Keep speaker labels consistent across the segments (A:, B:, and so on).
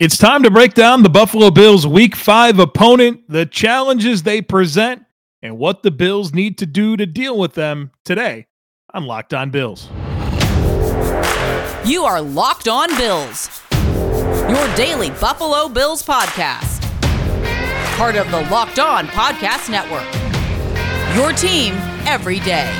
A: It's time to break down the Buffalo Bills week five opponent, the challenges they present, and what the Bills need to do to deal with them today on Locked On Bills.
B: You are Locked On Bills, your daily Buffalo Bills podcast. Part of the Locked On Podcast Network. Your team every day.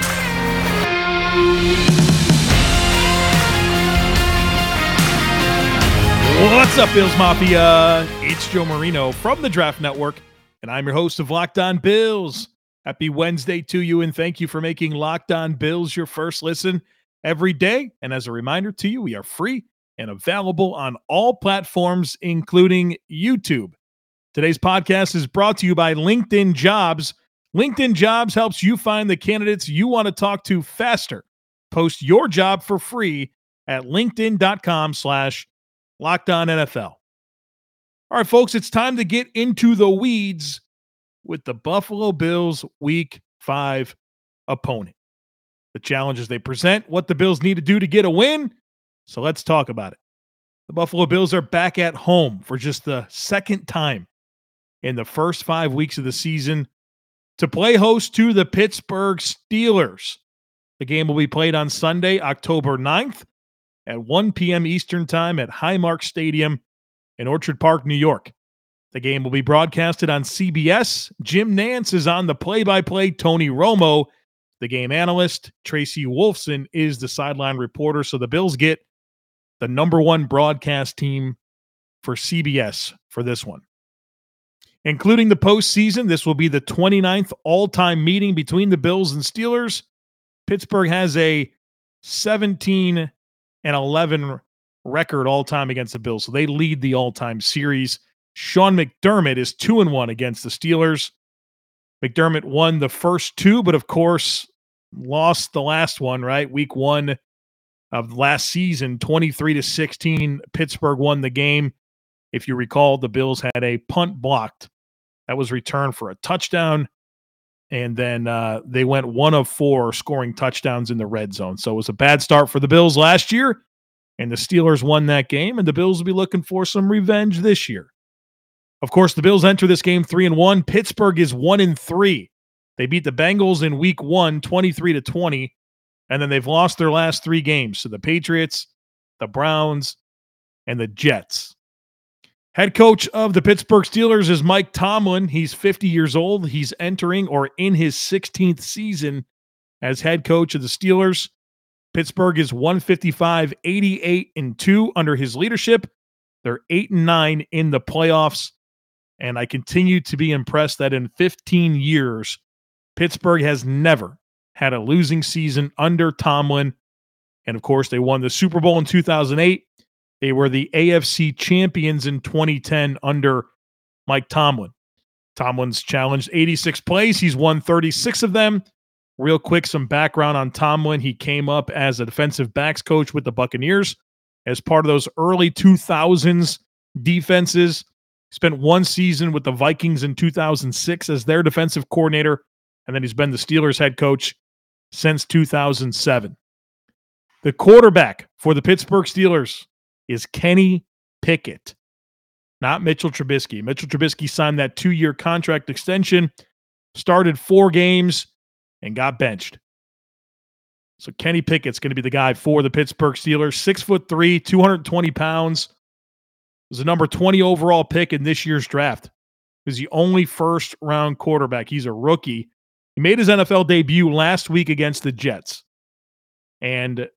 A: What's up, Bills Mafia? It's Joe Marino from the Draft Network, and I'm your host of Locked On Bills. Happy Wednesday to you, and thank you for making Locked On Bills your first listen every day. And as a reminder to you, we are free and available on all platforms, including YouTube. Today's podcast is brought to you by LinkedIn Jobs. LinkedIn Jobs helps you find the candidates you want to talk to faster. Post your job for free at linkedin.com slash Locked On NFL. All right, folks, it's time to get into the weeds with the Buffalo Bills Week 5 opponent. The challenges they present, what the Bills need to do to get a win. So let's talk about it. The Buffalo Bills are back at home for just the second time in the first five weeks of the season to play host to the Pittsburgh Steelers. The game will be played on Sunday, October 9th at 1 p.m. Eastern Time at Highmark Stadium in Orchard Park, New York. The game will be broadcasted on CBS. Jim Nantz is on the play by play. Tony Romo, the game analyst. Tracy Wolfson is the sideline reporter. So the Bills get the number one broadcast team for CBS for this one. Including the postseason, this will be the 29th all time meeting between the Bills and Steelers. Pittsburgh has a 17 and 11 record all time against the Bills. So they lead the all time series. Sean McDermott is 2 and 1 against the Steelers. McDermott won the first two, but of course, lost the last one, right? Week one of last season, 23 to 16. Pittsburgh won the game. If you recall, the Bills had a punt blocked that was returned for a touchdown. And then uh, they went one of four scoring touchdowns in the red zone. So it was a bad start for the Bills last year. And the Steelers won that game. And the Bills will be looking for some revenge this year. Of course, the Bills enter this game three and one. Pittsburgh is one and three. They beat the Bengals in week one, 23 to 20. And then they've lost their last three games to the Patriots, the Browns, and the Jets. Head coach of the Pittsburgh Steelers is Mike Tomlin. He's 50 years old. He's entering or in his 16th season as head coach of the Steelers. Pittsburgh is 155, 88, and 2 under his leadership. They're 8 and 9 in the playoffs. And I continue to be impressed that in 15 years, Pittsburgh has never had a losing season under Tomlin. And of course, they won the Super Bowl in 2008 they were the AFC champions in 2010 under Mike Tomlin. Tomlin's challenged 86 plays. He's won 36 of them. Real quick, some background on Tomlin. He came up as a defensive backs coach with the Buccaneers as part of those early 2000s defenses. Spent one season with the Vikings in 2006 as their defensive coordinator, and then he's been the Steelers head coach since 2007. The quarterback for the Pittsburgh Steelers is Kenny Pickett, not Mitchell Trubisky. Mitchell Trubisky signed that two year contract extension, started four games, and got benched. So Kenny Pickett's going to be the guy for the Pittsburgh Steelers. Six foot three, 220 pounds. Was the number 20 overall pick in this year's draft. He's the only first round quarterback. He's a rookie. He made his NFL debut last week against the Jets. And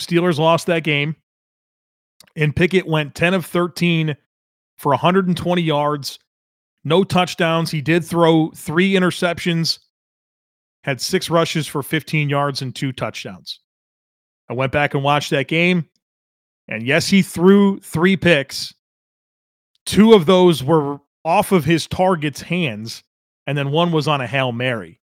A: Steelers lost that game. And Pickett went 10 of 13 for 120 yards, no touchdowns. He did throw three interceptions, had six rushes for 15 yards and two touchdowns. I went back and watched that game. And yes, he threw three picks. Two of those were off of his target's hands, and then one was on a Hail Mary.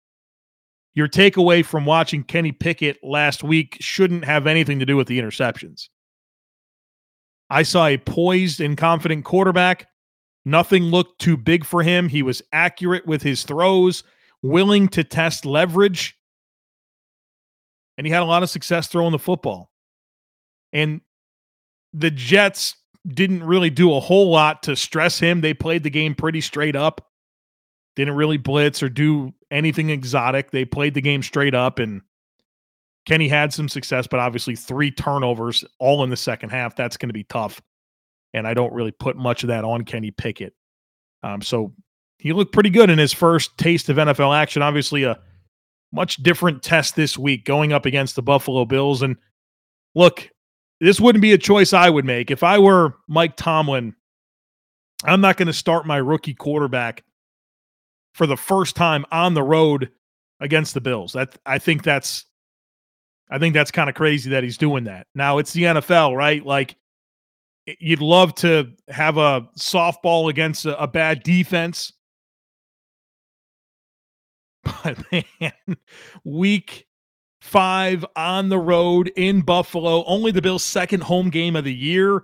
A: Your takeaway from watching Kenny Pickett last week shouldn't have anything to do with the interceptions. I saw a poised and confident quarterback. Nothing looked too big for him. He was accurate with his throws, willing to test leverage, and he had a lot of success throwing the football. And the Jets didn't really do a whole lot to stress him. They played the game pretty straight up. Didn't really blitz or do anything exotic. They played the game straight up and Kenny had some success, but obviously three turnovers all in the second half. That's going to be tough. And I don't really put much of that on Kenny Pickett. Um, so he looked pretty good in his first taste of NFL action. Obviously, a much different test this week going up against the Buffalo Bills. And look, this wouldn't be a choice I would make. If I were Mike Tomlin, I'm not going to start my rookie quarterback for the first time on the road against the Bills. That I think that's I think that's kind of crazy that he's doing that. Now it's the NFL, right? Like you'd love to have a softball against a, a bad defense. But man, week five on the road in Buffalo, only the Bills' second home game of the year.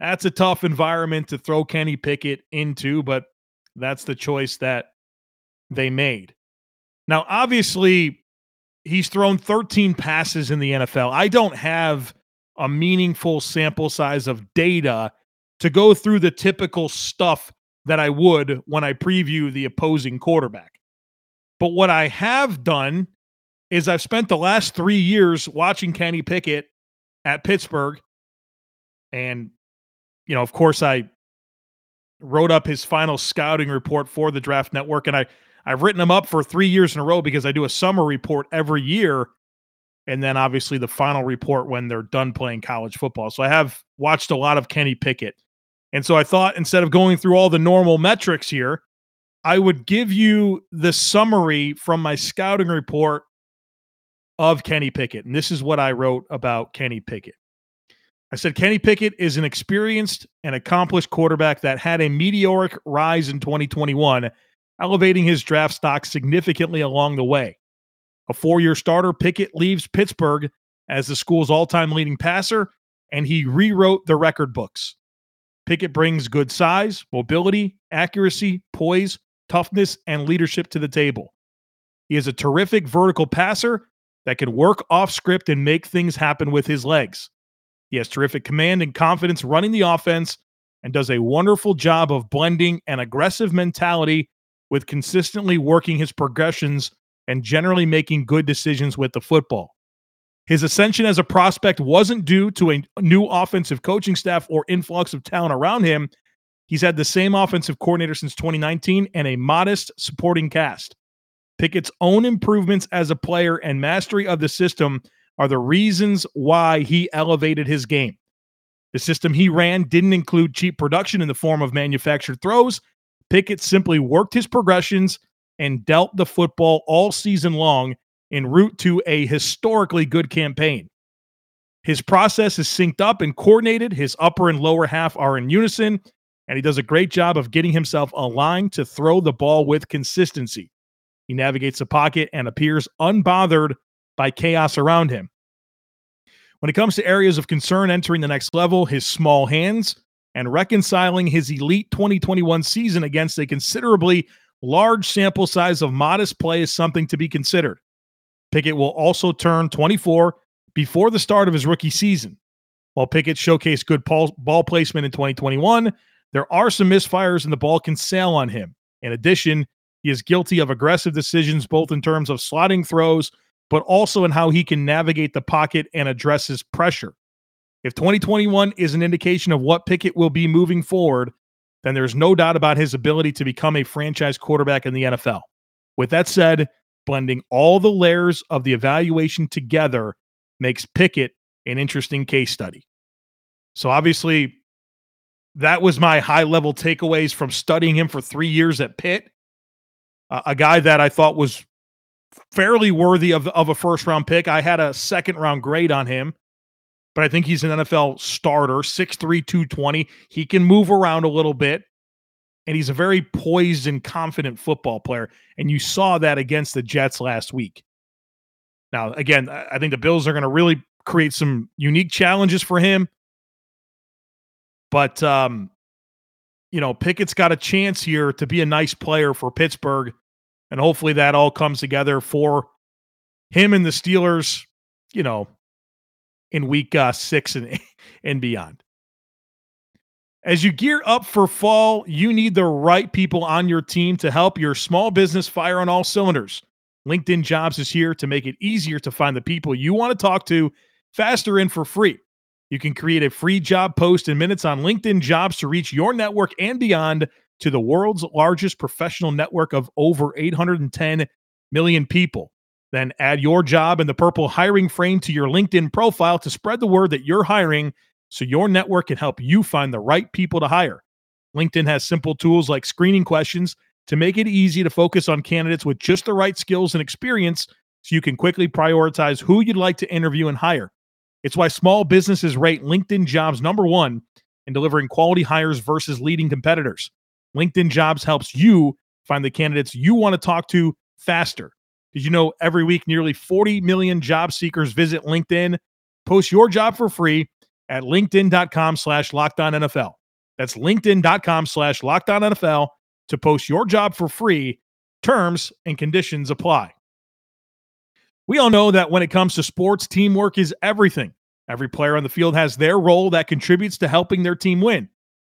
A: That's a tough environment to throw Kenny Pickett into, but that's the choice that they made. Now, obviously, he's thrown 13 passes in the NFL. I don't have a meaningful sample size of data to go through the typical stuff that I would when I preview the opposing quarterback. But what I have done is I've spent the last three years watching Kenny Pickett at Pittsburgh. And, you know, of course, I wrote up his final scouting report for the Draft Network. And I, I've written them up for three years in a row because I do a summer report every year. And then obviously the final report when they're done playing college football. So I have watched a lot of Kenny Pickett. And so I thought instead of going through all the normal metrics here, I would give you the summary from my scouting report of Kenny Pickett. And this is what I wrote about Kenny Pickett. I said Kenny Pickett is an experienced and accomplished quarterback that had a meteoric rise in 2021, elevating his draft stock significantly along the way. A four year starter, Pickett leaves Pittsburgh as the school's all time leading passer, and he rewrote the record books. Pickett brings good size, mobility, accuracy, poise, toughness, and leadership to the table. He is a terrific vertical passer that can work off script and make things happen with his legs. He has terrific command and confidence running the offense and does a wonderful job of blending an aggressive mentality with consistently working his progressions and generally making good decisions with the football. His ascension as a prospect wasn't due to a new offensive coaching staff or influx of talent around him. He's had the same offensive coordinator since 2019 and a modest supporting cast. Pickett's own improvements as a player and mastery of the system are the reasons why he elevated his game. The system he ran didn't include cheap production in the form of manufactured throws. Pickett simply worked his progressions and dealt the football all season long en route to a historically good campaign. His process is synced up and coordinated. His upper and lower half are in unison, and he does a great job of getting himself aligned to throw the ball with consistency. He navigates the pocket and appears unbothered by chaos around him. When it comes to areas of concern entering the next level, his small hands and reconciling his elite 2021 season against a considerably large sample size of modest play is something to be considered. Pickett will also turn 24 before the start of his rookie season. While Pickett showcased good ball placement in 2021, there are some misfires and the ball can sail on him. In addition, he is guilty of aggressive decisions, both in terms of slotting throws, but also in how he can navigate the pocket and addresses pressure. If 2021 is an indication of what Pickett will be moving forward, then there's no doubt about his ability to become a franchise quarterback in the NFL. With that said, blending all the layers of the evaluation together makes Pickett an interesting case study. So, obviously, that was my high level takeaways from studying him for three years at Pitt uh, a guy that I thought was fairly worthy of, of a first round pick. I had a second round grade on him, but I think he's an NFL starter, 6'3, 220. He can move around a little bit, and he's a very poised and confident football player. And you saw that against the Jets last week. Now, again, I think the Bills are going to really create some unique challenges for him. But um, you know, Pickett's got a chance here to be a nice player for Pittsburgh. And hopefully that all comes together for him and the Steelers, you know, in week uh, six and, and beyond. As you gear up for fall, you need the right people on your team to help your small business fire on all cylinders. LinkedIn Jobs is here to make it easier to find the people you want to talk to faster and for free. You can create a free job post in minutes on LinkedIn Jobs to reach your network and beyond to the world's largest professional network of over 810 million people. Then add your job in the purple hiring frame to your LinkedIn profile to spread the word that you're hiring so your network can help you find the right people to hire. LinkedIn has simple tools like screening questions to make it easy to focus on candidates with just the right skills and experience so you can quickly prioritize who you'd like to interview and hire. It's why small businesses rate LinkedIn jobs number one in delivering quality hires versus leading competitors. LinkedIn jobs helps you find the candidates you want to talk to faster. Did you know every week nearly 40 million job seekers visit LinkedIn? Post your job for free at linkedin.com slash NFL. That's linkedin.com slash NFL to post your job for free. Terms and conditions apply. We all know that when it comes to sports, teamwork is everything. Every player on the field has their role that contributes to helping their team win.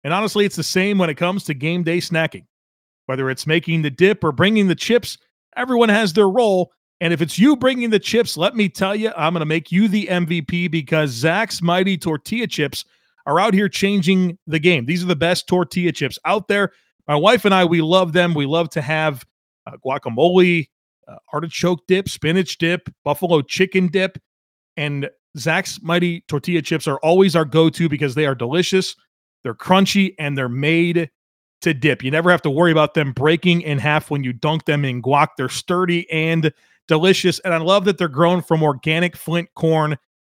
A: And honestly, it's the same when it comes to game day snacking. Whether it's making the dip or bringing the chips, everyone has their role. And if it's you bringing the chips, let me tell you, I'm going to make you the MVP because Zack's Mighty Tortilla Chips are out here changing the game. These are the best tortilla chips out there. My wife and I, we love them. We love to have uh, guacamole, uh, artichoke dip, spinach dip, buffalo chicken dip, and Zack's Mighty Tortilla Chips are always our go to because they are delicious, they're crunchy, and they're made to dip. You never have to worry about them breaking in half when you dunk them in guac. They're sturdy and delicious. And I love that they're grown from organic Flint corn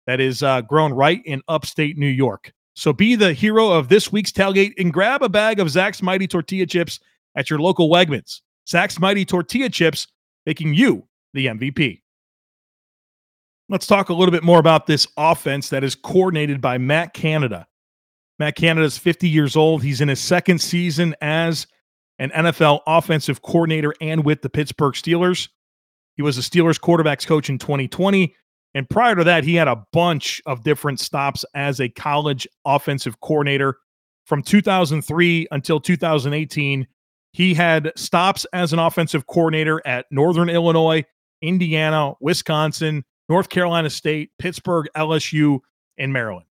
A: that is uh, grown right in upstate New York. So be the hero of this week's tailgate and grab a bag of Zack's Mighty Tortilla Chips at your local Wegmans. Zack's Mighty Tortilla Chips, making you the MVP. Let's talk a little bit more about this offense that is coordinated by Matt Canada. Matt Canada is 50 years old. He's in his second season as an NFL offensive coordinator and with the Pittsburgh Steelers. He was a Steelers quarterbacks coach in 2020 and prior to that, he had a bunch of different stops as a college offensive coordinator. From 2003 until 2018, he had stops as an offensive coordinator at Northern Illinois, Indiana, Wisconsin, North Carolina State, Pittsburgh, LSU, and Maryland.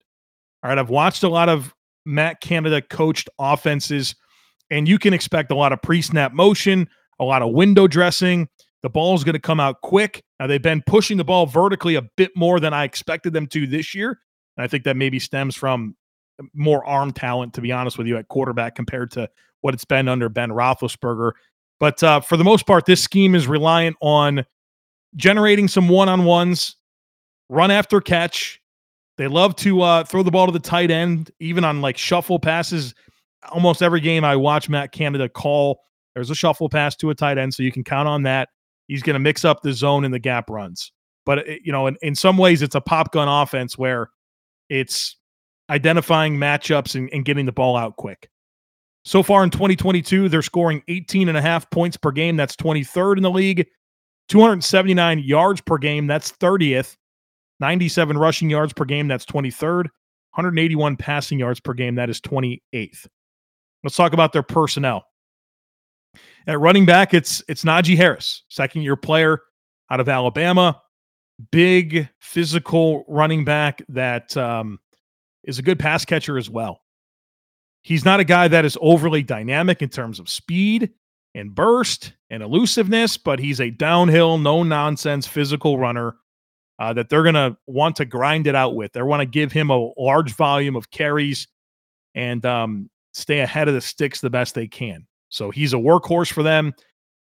A: All right, I've watched a lot of Matt Canada coached offenses, and you can expect a lot of pre snap motion, a lot of window dressing, the ball is going to come out quick. Now, they've been pushing the ball vertically a bit more than I expected them to this year. And I think that maybe stems from more arm talent, to be honest with you, at quarterback compared to what it's been under Ben Roethlisberger. But uh, for the most part, this scheme is reliant on generating some one on ones, run after catch. They love to uh, throw the ball to the tight end, even on like shuffle passes. Almost every game I watch Matt Canada call, there's a shuffle pass to a tight end, so you can count on that. He's going to mix up the zone and the gap runs. But, eh, you know, in, in some ways, it's a pop gun offense where it's identifying matchups and, and getting the ball out quick. So far in 2022, they're scoring 18 and a half points per game. That's 23rd in the league. 279 yards per game. That's 30th. 97 rushing yards per game. That's 23rd. 181 passing yards per game. That is 28th. Let's talk about their personnel. At running back, it's it's Najee Harris, second year player out of Alabama, big physical running back that um, is a good pass catcher as well. He's not a guy that is overly dynamic in terms of speed and burst and elusiveness, but he's a downhill, no nonsense physical runner uh, that they're going to want to grind it out with. They want to give him a large volume of carries and um, stay ahead of the sticks the best they can. So he's a workhorse for them,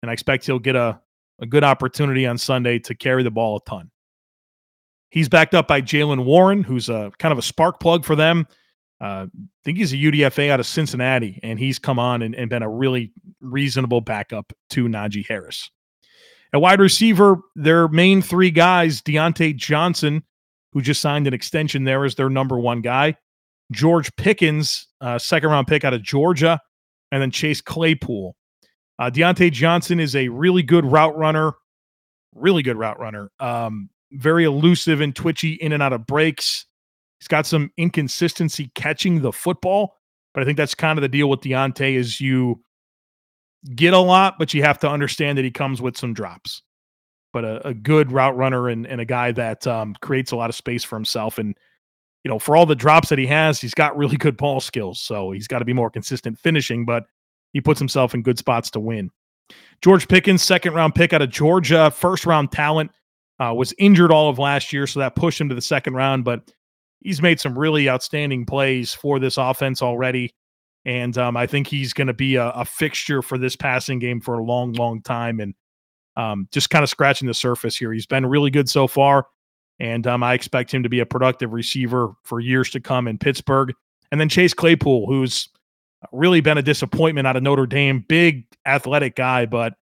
A: and I expect he'll get a, a good opportunity on Sunday to carry the ball a ton. He's backed up by Jaylen Warren, who's a kind of a spark plug for them. Uh, I think he's a UDFA out of Cincinnati, and he's come on and, and been a really reasonable backup to Najee Harris. At wide receiver, their main three guys, Diontae Johnson, who just signed an extension there, is their number one guy, George Pickens, uh, second round pick out of Georgia, and then Chase Claypool. Uh, Diontae Johnson is a really good route runner, really good route runner. Um, very elusive and twitchy in and out of breaks. He's got some inconsistency catching the football, But I think that's kind of the deal with Diontae is you get a lot, but you have to understand that he comes with some drops. But a, a good route runner and, and a guy that um, creates a lot of space for himself. And, you know, for all the drops that he has, he's got really good ball skills. So he's got to be more consistent finishing, but he puts himself in good spots to win. George Pickens, second round pick out of Georgia, first round talent, uh, was injured all of last year. So that pushed him to the second round. But he's made some really outstanding plays for this offense already. And um, I think he's going to be a, a, fixture for this passing game for a long, long time. And um, just kind of scratching the surface here. He's been really good so far. And um, I expect him to be a productive receiver for years to come in Pittsburgh. And then Chase Claypool, who's really been a disappointment out of Notre Dame. Big athletic guy, but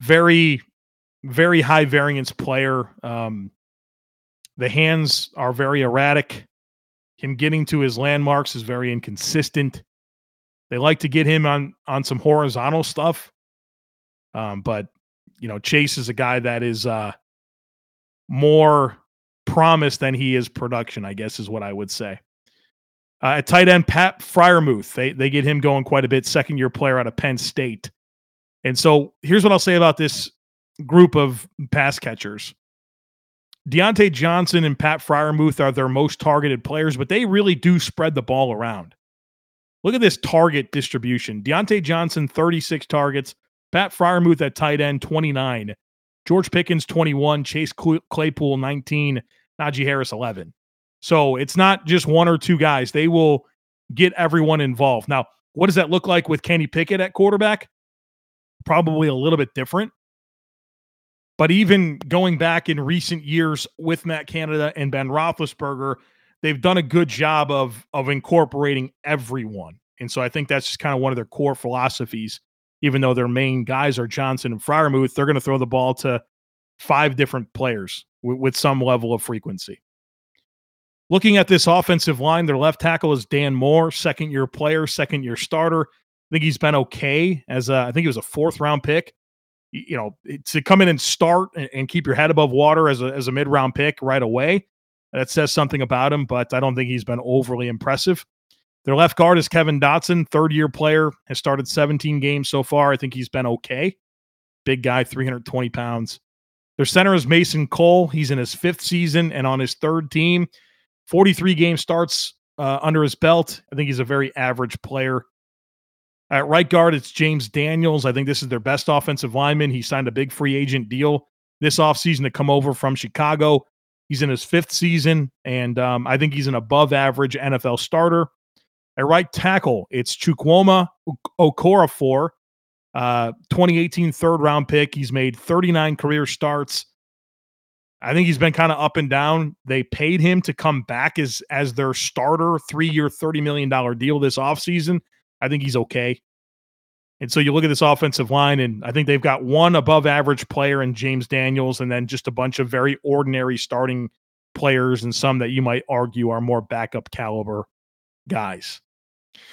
A: very, very high variance player. Um, the hands are very erratic. Him getting to his landmarks is very inconsistent. They like to get him on on some horizontal stuff, um, but you know Chase is a guy that is uh, more promise than he is production. I guess is what I would say. Uh, at tight end, Pat Freiermuth, they they get him going quite a bit. Second year player out of Penn State, and so here's what I'll say about this group of pass catchers. Diontae Johnson and Pat Freiermuth are their most targeted players, but they really do spread the ball around. Look at this target distribution. Diontae Johnson, 36 targets. Pat Freiermuth at tight end, 29. George Pickens, 21. Chase Claypool, 19. Najee Harris, 11. So it's not just one or two guys. They will get everyone involved. Now, what does that look like with Kenny Pickett at quarterback? Probably a little bit different. But even going back in recent years with Matt Canada and Ben Roethlisberger, they've done a good job of of incorporating everyone. And so I think that's just kind of one of their core philosophies. Even though their main guys are Johnson and Freiermuth, they're going to throw the ball to five different players w- with some level of frequency. Looking at this offensive line, their left tackle is Dan Moore, second year player, second year starter. I think he's been okay as a, I think he was a fourth round pick you know, to come in and start and, keep your head above water as a, as a mid round pick right away, that says something about him, but I don't think he's been overly impressive. Their left guard is Kevin Dotson, third year player, has started 17 games so far. I think he's been okay. Big guy, 320 pounds. Their center is Mason Cole. He's in his fifth season and on his third team. 43 game starts uh, under his belt. I think he's a very average player. At right guard, it's James Daniels. I think this is their best offensive lineman. He signed a big free agent deal this offseason to come over from Chicago. He's in his fifth season, and um, I think he's an above average NFL starter. At right tackle, it's Chukwuma Okorafor, uh, 2018 third round pick. He's made 39 career starts. I think he's been kind of up and down. They paid him to come back as as their starter, three year, $30 million deal this offseason. I think he's okay. And so you look at this offensive line, and I think they've got one above average player in James Daniels, and then just a bunch of very ordinary starting players, and some that you might argue are more backup caliber guys.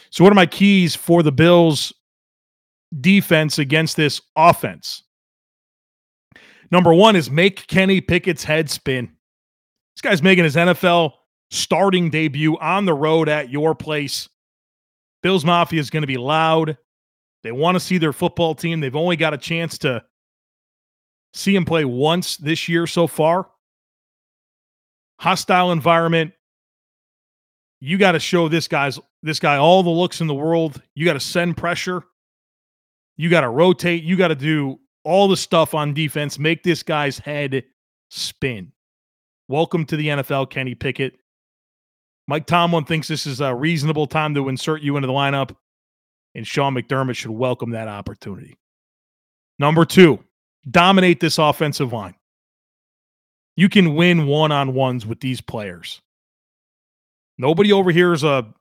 A: So, what are my keys for the Bills' defense against this offense? Number one is make Kenny Pickett's head spin. This guy's making his NFL starting debut on the road at your place Bills Mafia is going to be loud. They want to see their football team. They've only got a chance to see him play once this year so far. Hostile environment. You got to show this guy's this guy all the looks in the world. You got to send pressure. You got to rotate. You got to do all the stuff on defense. Make this guy's head spin. Welcome to the NFL, Kenny Pickett. Mike Tomlin thinks this is a reasonable time to insert you into the lineup, and Sean McDermott should welcome that opportunity. Number two, dominate this offensive line. You can win one on ones with these players. Nobody over here is a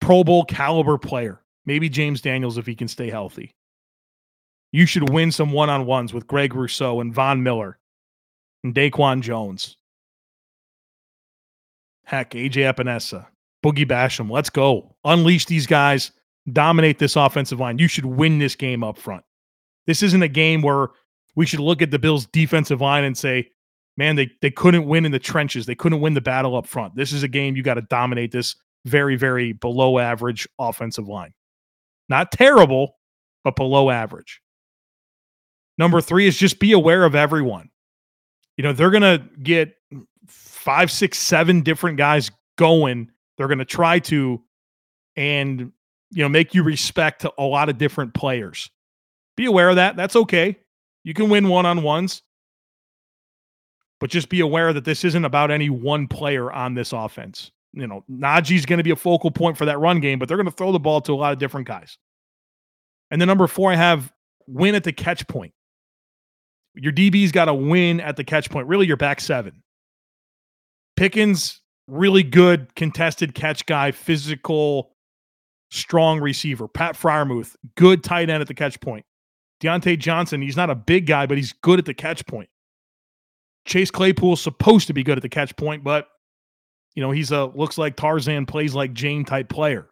A: Pro Bowl caliber player. Maybe James Daniels if he can stay healthy. You should win some one on ones with Greg Rousseau and Von Miller and Daquan Jones. Heck, AJ Epenesa, Boogie Basham. Let's go. Unleash these guys. Dominate this offensive line. You should win this game up front. This isn't a game where we should look at the Bills' defensive line and say, man, they, they couldn't win in the trenches. They couldn't win the battle up front. This is a game you got to dominate this very, very below average offensive line. Not terrible, but below average. Number three is just be aware of everyone. You know, they're going to get five, six, seven different guys going. They're going to try to, and, you know, make you respect a lot of different players. Be aware of that. That's okay. You can win one on ones, but just be aware that this isn't about any one player on this offense. You know, Najee's going to be a focal point for that run game, but they're going to throw the ball to a lot of different guys. And then number four, I have win at the catch point. Your DB's got to win at the catch point. Really, your back seven. Pickens, really good contested catch guy, physical, strong receiver. Pat Freiermuth, good tight end at the catch point. Diontae Johnson, he's not a big guy, but he's good at the catch point. Chase Claypool's supposed to be good at the catch point, but you know, he's a looks like Tarzan, plays like Jane type player.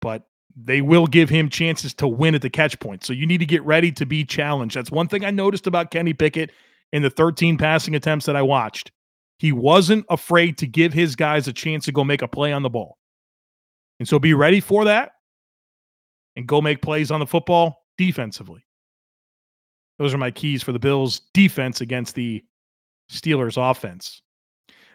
A: But they will give him chances to win at the catch point. So you need to get ready to be challenged. That's one thing I noticed about Kenny Pickett in the 13 passing attempts that I watched. He wasn't afraid to give his guys a chance to go make a play on the ball. And so be ready for that and go make plays on the football defensively. Those are my keys for the Bills' defense against the Steelers' offense.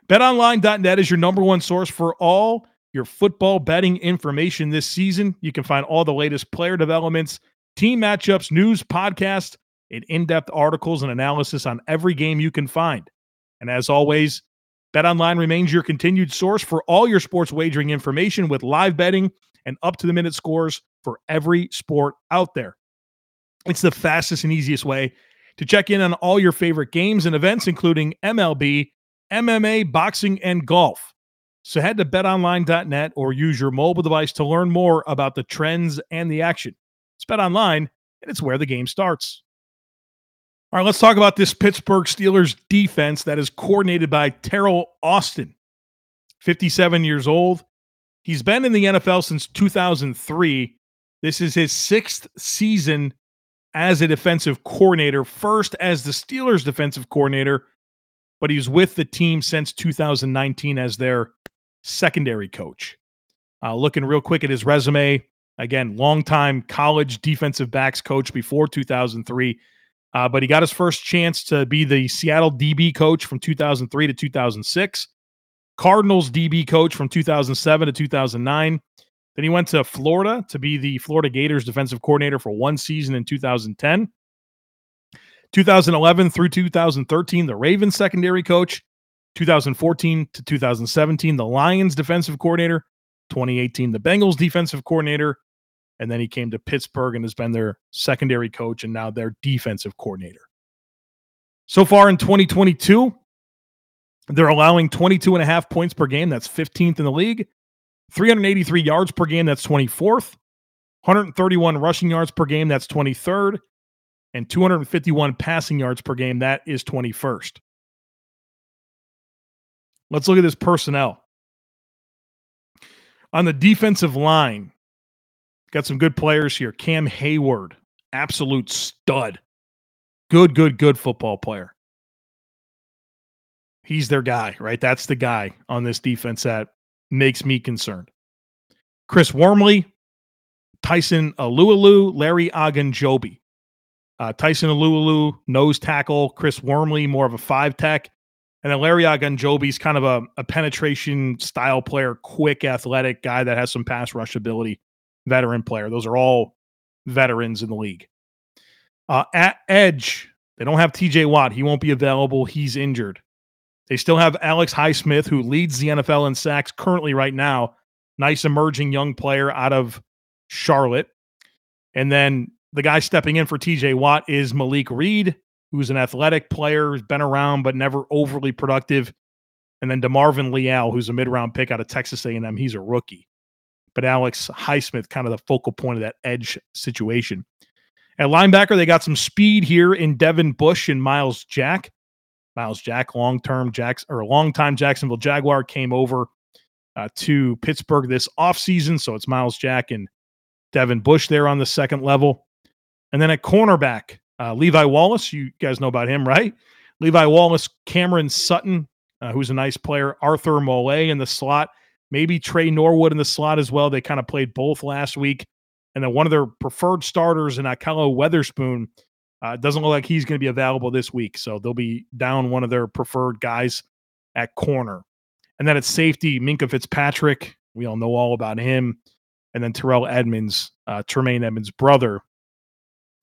A: BetOnline.net is your number one source for all your football betting information this season. You can find all the latest player developments, team matchups, news, podcasts, and in depth articles and analysis on every game you can find. And as always, BetOnline remains your continued source for all your sports wagering information with live betting and up to the minute scores for every sport out there. It's the fastest and easiest way to check in on all your favorite games and events, including MLB, MMA, boxing, and golf. So head to betonline.net or use your mobile device to learn more about the trends and the action. It's BetOnline, and it's where the game starts. All right, let's talk about this Pittsburgh Steelers defense that is coordinated by Teryl Austin, 57 years old. He's been in the NFL since 2003. This is his sixth season as a defensive coordinator, first as the Steelers defensive coordinator, but he's with the team since 2019 as their secondary coach. Uh, looking real quick at his resume, again, longtime college defensive backs coach before 2003, uh, but he got his first chance to be the Seattle DB coach from 2003 to 2006, Cardinals DB coach from 2007 to 2009. Then he went to Florida to be the Florida Gators defensive coordinator for one season in 2010. 2011 through 2013, the Ravens secondary coach. 2014 to 2017, the Lions defensive coordinator. 2018, the Bengals defensive coordinator. And then he came to Pittsburgh and has been their secondary coach and now their defensive coordinator. So far in 2022, they're allowing 22 and a half points per game. That's 15th in the league. 383 yards per game, that's 24th. 131 rushing yards per game, that's 23rd. And 251 passing yards per game, that is 21st. Let's look at this personnel. On the defensive line, got some good players here. Cam Hayward, absolute stud. Good, good, good football player. He's their guy, right? That's the guy on this defense that makes me concerned. Chris Wormley, Tyson Alualu, Larry Ogunjobi. Uh, Tyson Alualu, nose tackle. Chris Wormley, more of a five tech. And then Larry Ogunjobi's kind of a, a penetration style player, quick, athletic guy that has some pass rush ability, veteran player. Those are all veterans in the league. Uh, at edge, they don't have TJ Watt. He won't be available. He's injured. They still have Alex Highsmith, who leads the NFL in sacks currently right now. Nice emerging young player out of Charlotte. And then the guy stepping in for TJ Watt is Malik Reed, who's an athletic player, who's been around but never overly productive. And then DeMarvin Leal, who's a mid-round pick out of Texas A&M. He's a rookie. But Alex Highsmith, kind of the focal point of that edge situation. At linebacker, they got some speed here in Devin Bush and Myles Jack. Myles Jack, long term Jacks or long time Jacksonville Jaguar, came over uh, to Pittsburgh this offseason. So it's Myles Jack and Devin Bush there on the second level. And then at cornerback, uh, Levi Wallace, you guys know about him, right? Levi Wallace, Cameron Sutton, uh, who's a nice player, Arthur Maulet in the slot. Maybe Tre Norwood in the slot as well. They kind of played both last week. And then one of their preferred starters in Ahkello Witherspoon uh, doesn't look like he's going to be available this week. So they'll be down one of their preferred guys at corner. And then at safety, Minkah Fitzpatrick. We all know all about him. And then Terrell Edmunds, uh, Tremaine Edmunds' brother,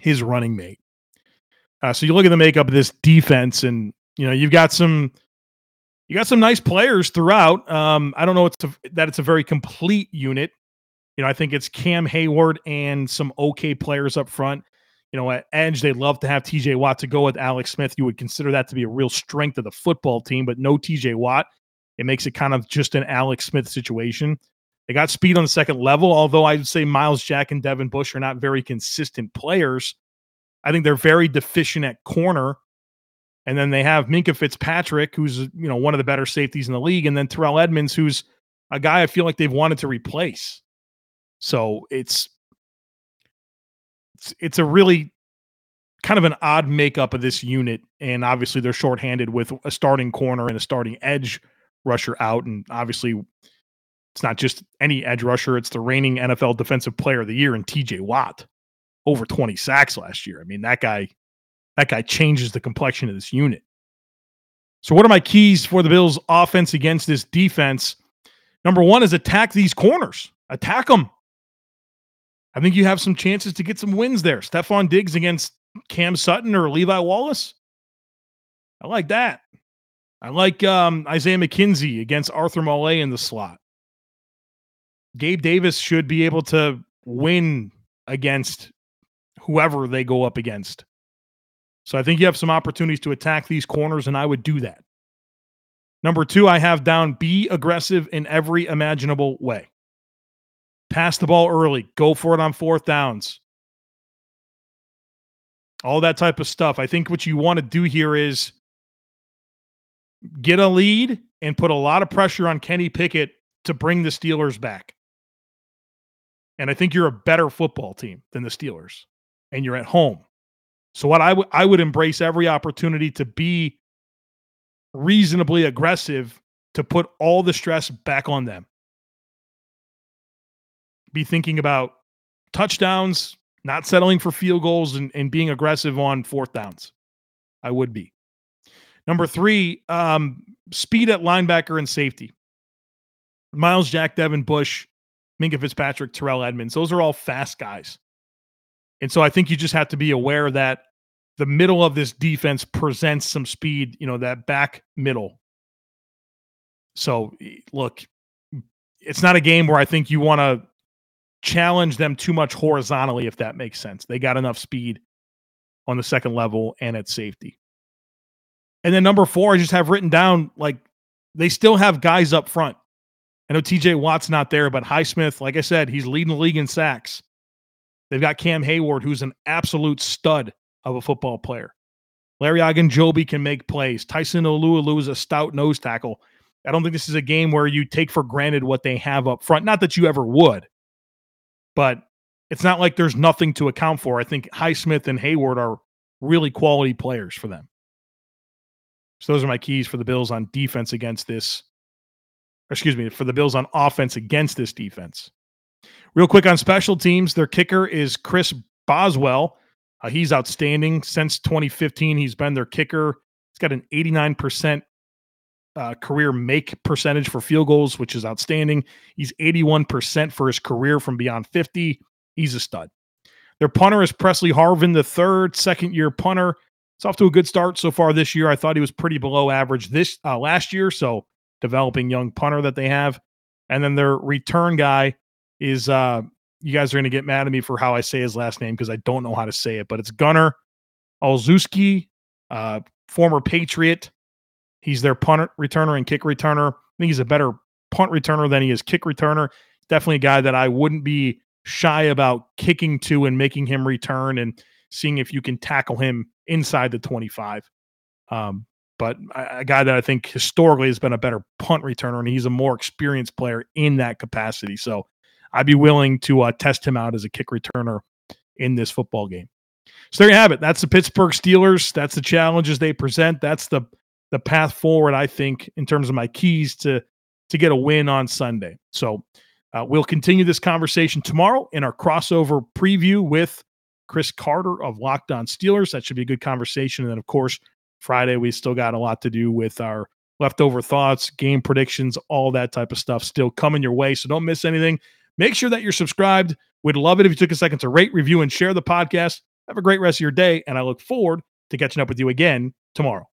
A: his running mate. Uh, so you look at the makeup of this defense, and you know you've got some you got some nice players throughout. Um, I don't know it's a, that it's a very complete unit. You know, I think it's Cam Hayward and some okay players up front. You know, at edge, they love to have TJ Watt to go with Alex Smith. You would consider that to be a real strength of the football team, but no TJ Watt. It makes it kind of just an Alex Smith situation. They got speed on the second level, although I would say Myles Jack and Devin Bush are not very consistent players. I think they're very deficient at corner. And then they have Minkah Fitzpatrick, who's you know one of the better safeties in the league, and then Terrell Edmunds, who's a guy I feel like they've wanted to replace. So it's it's, it's a really kind of an odd makeup of this unit, and obviously they're shorthanded with a starting corner and a starting edge rusher out, and obviously it's not just any edge rusher; it's the reigning NFL Defensive Player of the Year in T.J. Watt over 20 sacks last year. I mean, that guy that guy changes the complexion of this unit. So what are my keys for the Bills offense against this defense? Number 1 is attack these corners. Attack them. I think you have some chances to get some wins there. Stefon Diggs against Cam Sutton or Levi Wallace. I like that. I like um, Isaiah McKenzie against Arthur Maulet in the slot. Gabe Davis should be able to win against whoever they go up against. So I think you have some opportunities to attack these corners, and I would do that. Number two, I have down be aggressive in every imaginable way. Pass the ball early, go for it on fourth downs. All that type of stuff. I think what you want to do here is get a lead and put a lot of pressure on Kenny Pickett to bring the Steelers back. And I think you're a better football team than the Steelers and you're at home. So what I would I would embrace every opportunity to be reasonably aggressive to put all the stress back on them. Be thinking about touchdowns, not settling for field goals and, and being aggressive on fourth downs. I would be. Number three, um, speed at linebacker and safety. Myles Jack, Devin Bush, Minkah Fitzpatrick, Terrell Edmunds. Those are all fast guys. And so I think you just have to be aware that the middle of this defense presents some speed, you know, that back middle. So look, it's not a game where I think you want to challenge them too much horizontally, if that makes sense. They got enough speed on the second level and at safety. And then number four, I just have written down like they still have guys up front. I know TJ Watt's not there, but Highsmith, like I said, he's leading the league in sacks. They've got Cam Hayward, who's an absolute stud of a football player. Larry Ogunjobi can make plays. Tyson Alualu is a stout nose tackle. I don't think this is a game where you take for granted what they have up front. Not that you ever would, but it's not like there's nothing to account for. I think Highsmith and Hayward are really quality players for them. So those are my keys for the Bills on defense against this. Excuse me, for the Bills on offense against this defense. Real quick on special teams, their kicker is Chris Boswell. Uh, he's outstanding since 2015. He's been their kicker. He's got an 89% uh, career make percentage for field goals, which is outstanding. He's 81% for his career from beyond 50. He's a stud. Their punter is Pressley Harvin, the third, second year punter. It's off to a good start so far this year. I thought he was pretty below average this uh, last year. So developing young punter that they have. And then their return guy is uh you guys are going to get mad at me for how I say his last name because I don't know how to say it, but it's Gunnar Olszewski, uh, former Patriot. He's their punt returner and kick returner. I think he's a better punt returner than he is kick returner. Definitely a guy that I wouldn't be shy about kicking to and making him return and seeing if you can tackle him inside the 25. Um, but a, a guy that I think historically has been a better punt returner, and he's a more experienced player in that capacity. So I'd be willing to uh, test him out as a kick returner in this football game. So there you have it. That's the Pittsburgh Steelers. That's the challenges they present. That's the the path forward. I think in terms of my keys to to get a win on Sunday. So uh, we'll continue this conversation tomorrow in our crossover preview with Chris Carter of Locked On Steelers. That should be a good conversation. And then, of course, Friday, we still got a lot to do with our leftover thoughts, game predictions, all that type of stuff still coming your way. So don't miss anything. Make sure that you're subscribed. We'd love it if you took a second to rate, review, and share the podcast. Have a great rest of your day. And I look forward to catching up with you again tomorrow.